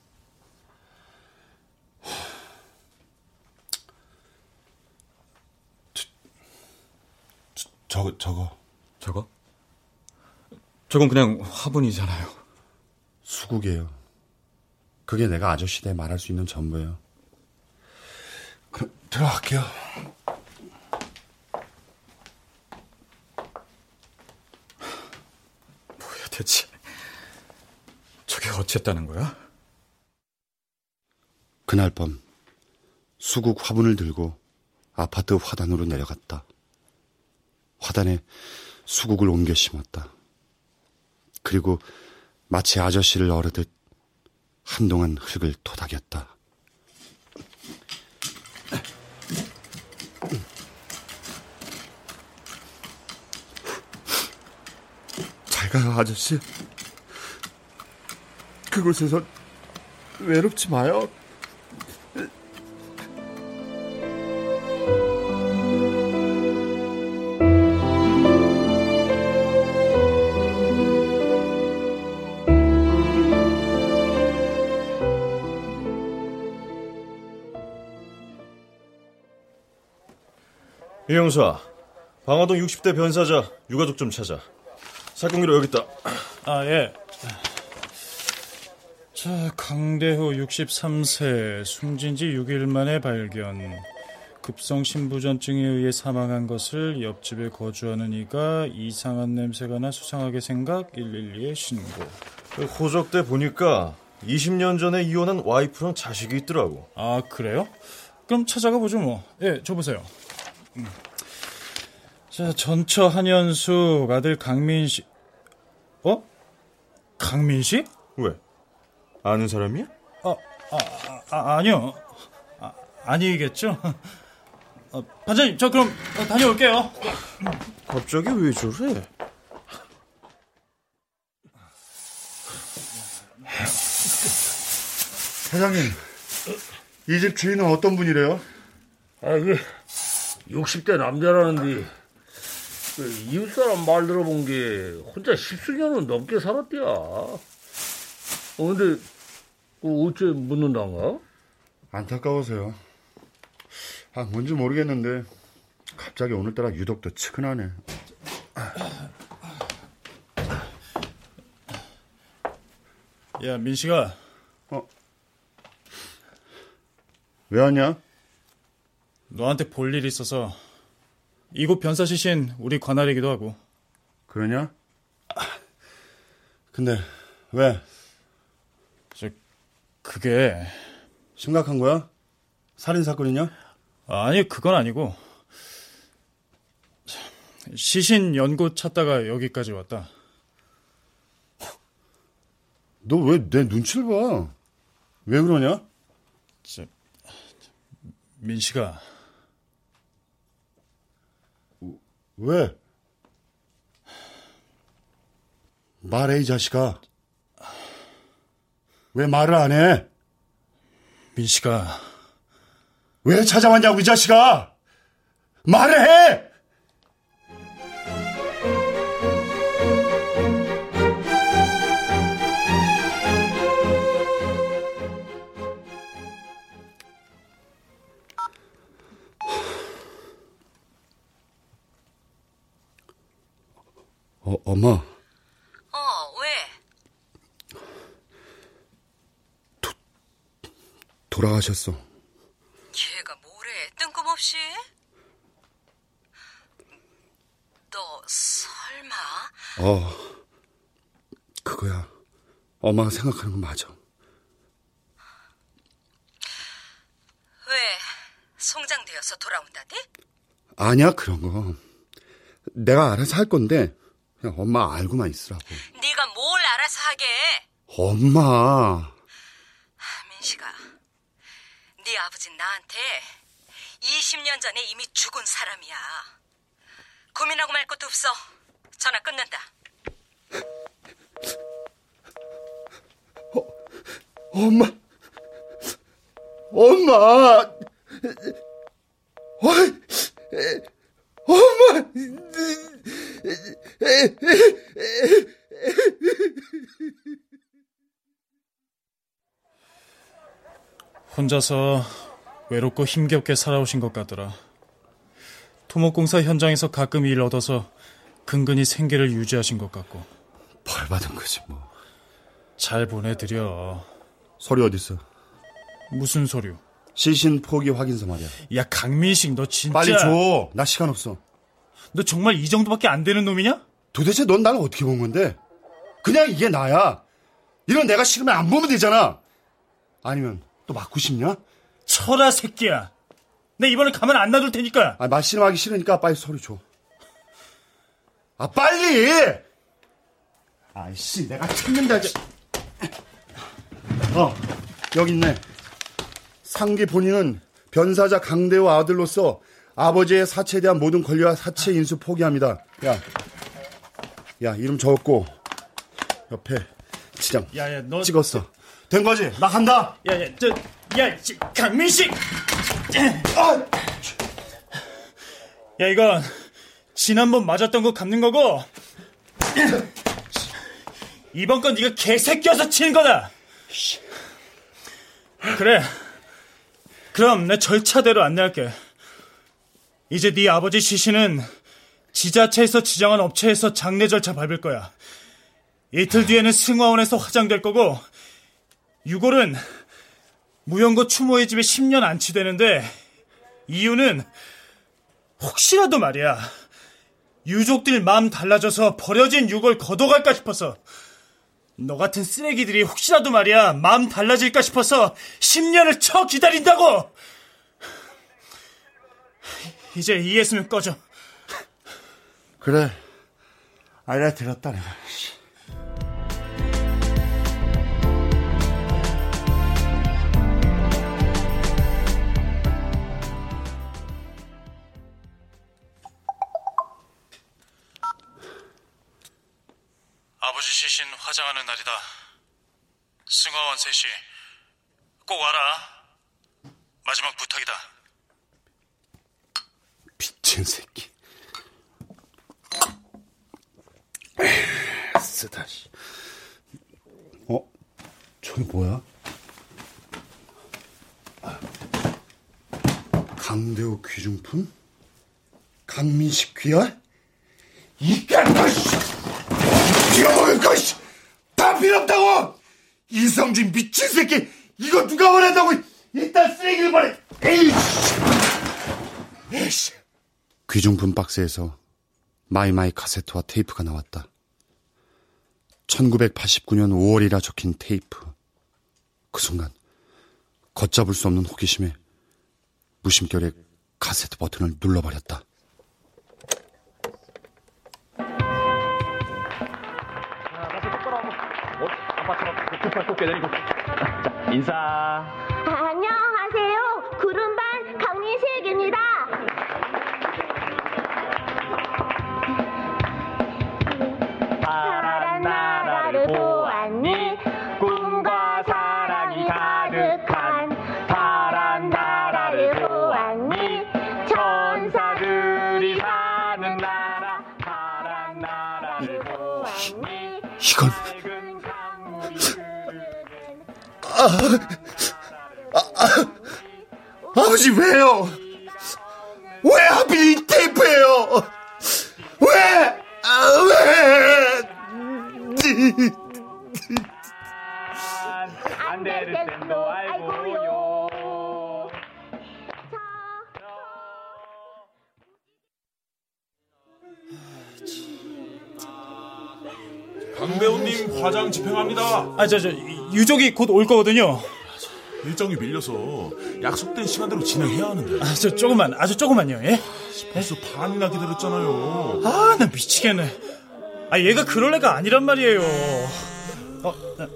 Speaker 3: 저거, 저거.
Speaker 13: 저거? 저건 그냥 화분이잖아요.
Speaker 3: 수국이에요. 그게 내가 아저씨 대 말할 수 있는 전부예요. 그럼 들어갈게요.
Speaker 13: 뭐야 대체? 저게 어쨌다는 거야?
Speaker 3: 그날 밤 수국 화분을 들고 아파트 화단으로 내려갔다. 화단에 수국을 옮겨 심었다. 그리고 마치 아저씨를 어르듯 한동안 흙을 토닥였다. 잘 가요, 아저씨. 그곳에서 외롭지 마요.
Speaker 14: 이 형사, 방화동 60대 변사자 유가족 좀 찾아. 사건기로 여기 있다.
Speaker 7: 아, 예. 자, 강대호 63세, 숨진 지 6일 만에 발견. 급성 신부전증에 의해 사망한 것을 옆집에 거주하는 이가 이상한 냄새가 나 수상하게 생각 112에 신고.
Speaker 14: 그 호적대 보니까 20년 전에 이혼한 와이프랑 자식이 있더라고.
Speaker 7: 아, 그래요? 그럼 찾아가 보죠, 뭐. 예, 저 보세요. 음. 자, 전처 한현숙, 아들 강민식. 어? 강민식?
Speaker 14: 왜? 아는 사람이야?
Speaker 7: 아, 아, 아, 아 아니요. 아, 아니겠죠? 어, 반장님, 저 그럼 어, 다녀올게요.
Speaker 14: 갑자기 왜 저래?
Speaker 3: 사장님, 이 집 주인은 어떤 분이래요?
Speaker 5: 아, 그 60대 남자라는데 그 이웃사람 말 들어본 게 혼자 십수년은 넘게 살았대야. 어, 근데 그 어째 묻는단가?
Speaker 3: 안타까워서요. 아, 뭔지 모르겠는데 갑자기 오늘따라 유독 더 측은하네.
Speaker 7: 야, 민식아.
Speaker 3: 어. 왜 왔냐?
Speaker 7: 너한테 볼일 있어서 이곳 변사시신 우리 관할이기도 하고.
Speaker 3: 그러냐? 근데 왜?
Speaker 7: 저 그게
Speaker 3: 심각한 거야? 살인 사건이냐?
Speaker 7: 아니 그건 아니고 시신 연고 찾다가 여기까지 왔다.
Speaker 3: 너 왜 내 눈치를 봐? 왜 그러냐?
Speaker 7: 저, 민식아.
Speaker 3: 왜? 말해, 이 자식아. 왜 말을 안 해?
Speaker 7: 민식아.
Speaker 3: 왜 찾아왔냐고, 이 자식아! 말을 해! 엄마.
Speaker 8: 어, 왜?
Speaker 3: 돌아가셨어.
Speaker 8: 걔가 뭐래? 뜬금없이? 너 설마?
Speaker 3: 어, 그거야. 엄마가 생각하는 건 맞아.
Speaker 8: 왜 송장되어서 돌아온다대?
Speaker 3: 아니야, 그런 거. 내가 알아서 할 건데, 그냥 엄마 알고만 있으라고.
Speaker 8: 네가 뭘 알아서 하게?
Speaker 3: 엄마!
Speaker 8: 민식아, 네 아버진 나한테 20년 전에 이미 죽은 사람이야. 고민하고 말 것도 없어. 전화 끊는다.
Speaker 3: 엄마! 엄마! 어이, 엄마!
Speaker 7: 혼자서 외롭고 힘겹게 살아오신 것 같더라. 토목공사 현장에서 가끔 일 얻어서 근근히 생계를 유지하신 것 같고.
Speaker 3: 벌 받은 거지 뭐.
Speaker 7: 잘 보내드려.
Speaker 3: 서류 어딨어?
Speaker 7: 무슨 서류?
Speaker 3: 시신 포기 확인서 말이야.
Speaker 7: 야 강민식 너 진짜
Speaker 3: 빨리 줘. 나 시간 없어.
Speaker 7: 너 정말 이 정도밖에 안 되는 놈이냐?
Speaker 3: 도대체 넌 나를 어떻게 본 건데? 그냥 이게 나야. 이런 내가 싫으면 안 보면 되잖아. 아니면 또 맞고 싶냐?
Speaker 7: 철아 새끼야. 내 이번에 가만 안 놔둘 테니까.
Speaker 3: 아, 말씨름하기 싫으니까 빨리 서류 줘. 아, 빨리! 아이씨, 내가 찾는다. 어, 여기 있네. 상기 본인은 변사자 강대호 아들로서 아버지의 사체에 대한 모든 권리와 사체 인수 포기합니다. 야, 야, 이름 적었고, 옆에 지장
Speaker 7: 야 야 너
Speaker 3: 찍었어. 된 거지? 나 간다!
Speaker 7: 야 야 저 야 강민식. 야 이건 지난번 맞았던 거 갚는 거고 이번 건 네가 개새끼여서 치는 거다. 그래. 그럼 내 절차대로 안내할게. 이제 네 아버지 시신은 지자체에서 지정한 업체에서 장례 절차 밟을 거야. 이틀 뒤에는 승화원에서 화장될 거고, 유골은 무연고 추모의 집에 10년 안치되는데, 이유는 혹시라도 말이야. 유족들 마음 달라져서 버려진 유골 걷어갈까 싶어서. 너 같은 쓰레기들이 혹시라도 말이야 마음 달라질까 싶어서 10년을 쳐 기다린다고! 이제 이해했으면 꺼져.
Speaker 3: 그래. 알아들었다, 내가.
Speaker 15: 아버지 시신 화장하는 날이다. 승화원 셋이 꼭 와라. 마지막 부탁이다.
Speaker 3: 미친 새끼. 쓰다, 씨. 어? 저기 뭐야? 강대우 귀중품? 강민식 귀열? 이깟 씨! 빌어먹을 거, 씨! 다 필요 없다고! 이성준 미친 새끼! 이거 누가 원한다고! 일단 쓰레기를 버려! 에이씨! 에이씨! 귀중품 박스에서 마이마이 카세트와 테이프가 나왔다. 1989년 5월이라 적힌 테이프. 그 순간 걷잡을 수 없는 호기심에 무심결에 카세트 버튼을 눌러버렸다.
Speaker 16: 인사. 안녕하세요.
Speaker 3: 아, 아, 아, 아버지 왜요? 왜 하필 이 테이프예요? 왜? 아, 왜?
Speaker 16: 안 될 땐도 알고요.
Speaker 11: 강 배우님 화장 집행합니다.
Speaker 7: 아, 저, 저, 유족이 곧 올 거거든요.
Speaker 11: 일정이 밀려서 약속된 시간대로 진행해야 하는데.
Speaker 7: 아, 저, 조금만, 아주 조금만요, 예?
Speaker 11: 벌써 반이나 기다렸잖아요.
Speaker 7: 아, 나 미치겠네. 아, 얘가 그럴 애가 아니란 말이에요. 어, 나-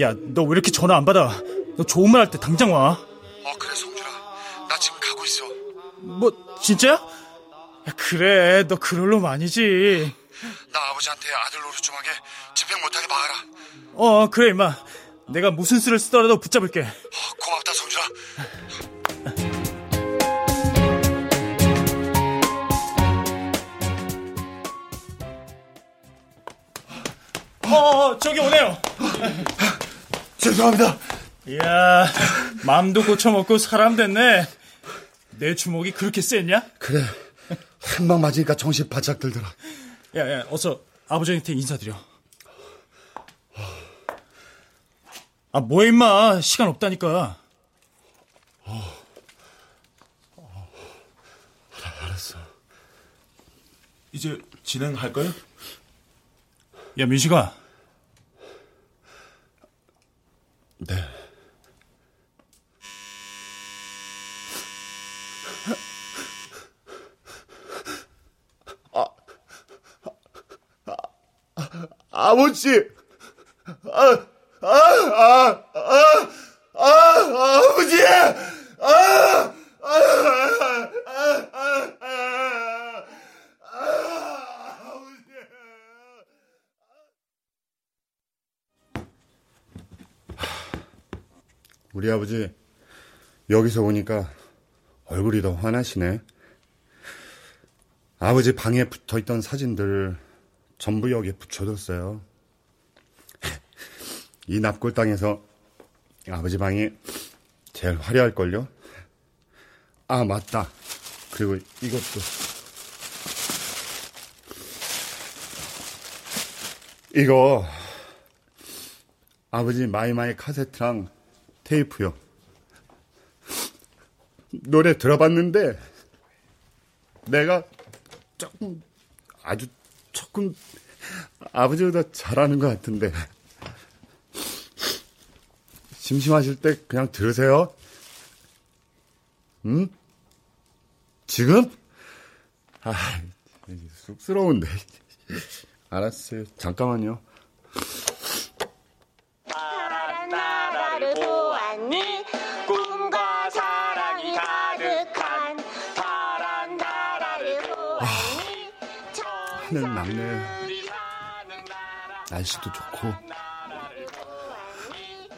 Speaker 7: 야, 너 왜 이렇게 전화 안 받아? 너 좋은 말 할 때 당장 와.
Speaker 3: 어, 그래, 성준아. 나 지금 가고 있어.
Speaker 7: 뭐, 진짜야? 야, 그래, 너 그럴 놈 아니지.
Speaker 3: 하게 집행 못하게 막아라.
Speaker 7: 어, 그래, 임마. 내가 무슨 수를 쓰더라도 붙잡을게.
Speaker 3: 고맙다, 성준아.
Speaker 7: 어, 어, 저기 오네요.
Speaker 3: 죄송합니다.
Speaker 7: 이야, 마음도 고쳐먹고 사람 됐네. 내 주먹이 그렇게 셌냐?
Speaker 3: 그래. 한 방 맞으니까 정신 바짝 들더라.
Speaker 7: 야, 야, 어서 아버지한테 인사드려. 아, 뭐해, 임마. 시간 없다니까.
Speaker 3: 알았어.
Speaker 11: 이제 진행할까요?
Speaker 7: 야, 민식아.
Speaker 3: 네. 아, 아버지! 아, 아, 아, 아, 아, 아버지! 아, 아, 아, 아, 아, 아, 우리 아버지 여기서 오니까 얼굴이 더 환하시네. 아버지 방에 붙어 있던 사진들 전부 여기에 붙여뒀어요. (laughs) 이 납골 땅에서 아버지 방이 제일 화려할걸요? 아, 맞다. 그리고 이것도. 이거, 아버지 마이마이 카세트랑 테이프요. 노래 들어봤는데, 내가 조금, 아주 조금, 아버지보다 잘하는 것 같은데. 심심하실 때 그냥 들으세요. 응? 지금? 아, 쑥스러운데. 알았어요. 잠깐만요. 하늘 막내. 날씨도 좋고.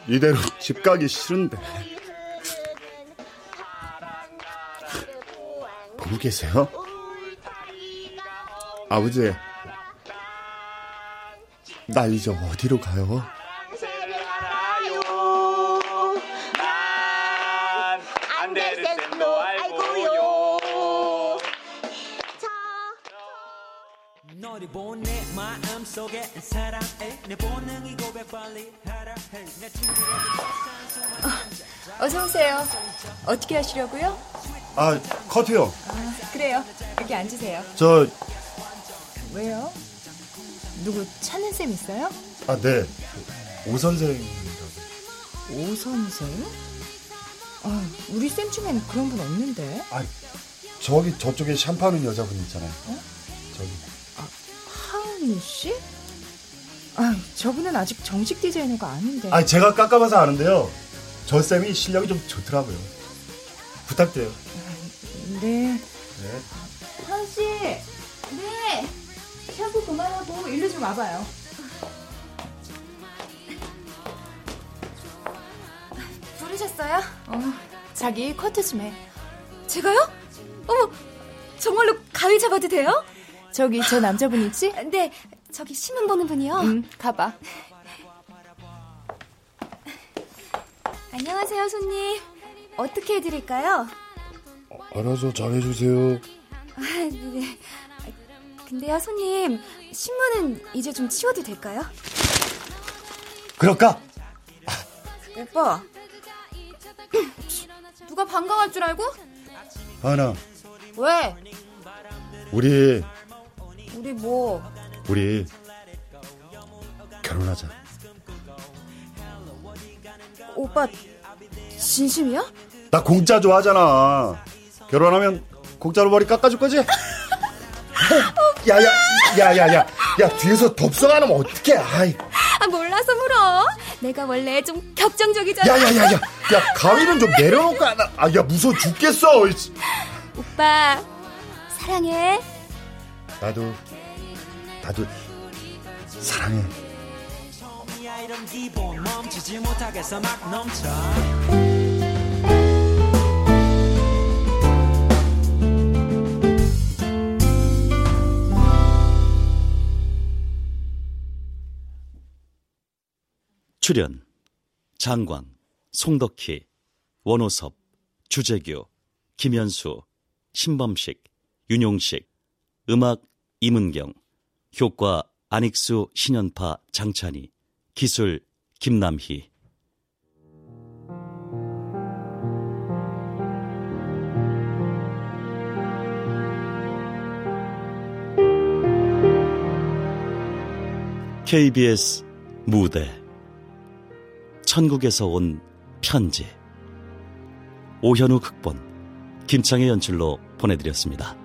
Speaker 3: 이대로 집 가기 싫은데. 보고 계세요? 아버지, 나 이제 어디로 가요?
Speaker 17: 어서 오세요. 어떻게 하시려고요?
Speaker 3: 아, 커트요.
Speaker 17: 아, 그래요. 여기 앉으세요.
Speaker 3: 저,
Speaker 17: 왜요? 누구 찾는 쌤 있어요?
Speaker 3: 아, 네. 오 선생.
Speaker 17: 오 선생? 아, 우리 쌤 중엔 그런 분 없는데.
Speaker 3: 아, 저기 저쪽에 샴푸하는 여자분 있잖아요. 저기.
Speaker 17: 하은이 씨? 아, 저분은 아직 정식 디자이너가 아닌데.
Speaker 3: 아, 제가 깎아봐서 아는데요. 저 쌤이 실력이 좀 좋더라고요. 부탁드려요.
Speaker 17: 네.
Speaker 3: 네.
Speaker 17: 하은 씨. 네. 샴푸 그만하고 일로 좀 와봐요.
Speaker 2: 부르셨어요?
Speaker 17: 어, 자기 커트 좀 해.
Speaker 2: 제가요? 어머, 정말로 가위 잡아도 돼요?
Speaker 17: 저기 저 남자분 있지?
Speaker 2: 네, 저기 신문 보는 분이요.
Speaker 17: 응, 가봐.
Speaker 2: 안녕하세요, 손님. 어떻게 해드릴까요?
Speaker 3: 알아서 잘해주세요.
Speaker 2: 아, 네. 근데요, 손님, 신문은 이제 좀 치워도 될까요?
Speaker 3: 그럴까?
Speaker 2: 오빠. (clears throat) 누가 반가워할 줄 알고?
Speaker 3: 하나,
Speaker 2: 왜?
Speaker 3: 우리,
Speaker 2: 우리 뭐?
Speaker 3: 우리, 결혼하자.
Speaker 2: 오빠, 진심이야?
Speaker 3: 나 공짜 좋아하잖아. 결혼하면 공짜로 머리 깎아줄 거지? 야, 야, 야, 야, 야, 야, 뒤에서 덥석 안 하면 어떡해, 아이.
Speaker 2: 아, 몰라서 물어. 내가 원래 좀 격정적이잖아.
Speaker 3: 야, 야, 야, 야, 야, 가위는 좀 내려놓고 하나. 아, 야, 무서워 죽겠어.
Speaker 2: 오빠, 사랑해.
Speaker 3: 나도, 나도, 사랑해.
Speaker 10: 이런 기분 멈추지 못하겠어 막 넘쳐.
Speaker 1: 출연 장광, 송덕희, 원호섭, 주재규, 김현수, 신범식, 윤용식, 음악 이문경, 효과 안익수, 신연파, 장찬희, 기술 김남희. KBS 무대 천국에서 온 편지 오현우 극본 김창의 연출로 보내드렸습니다.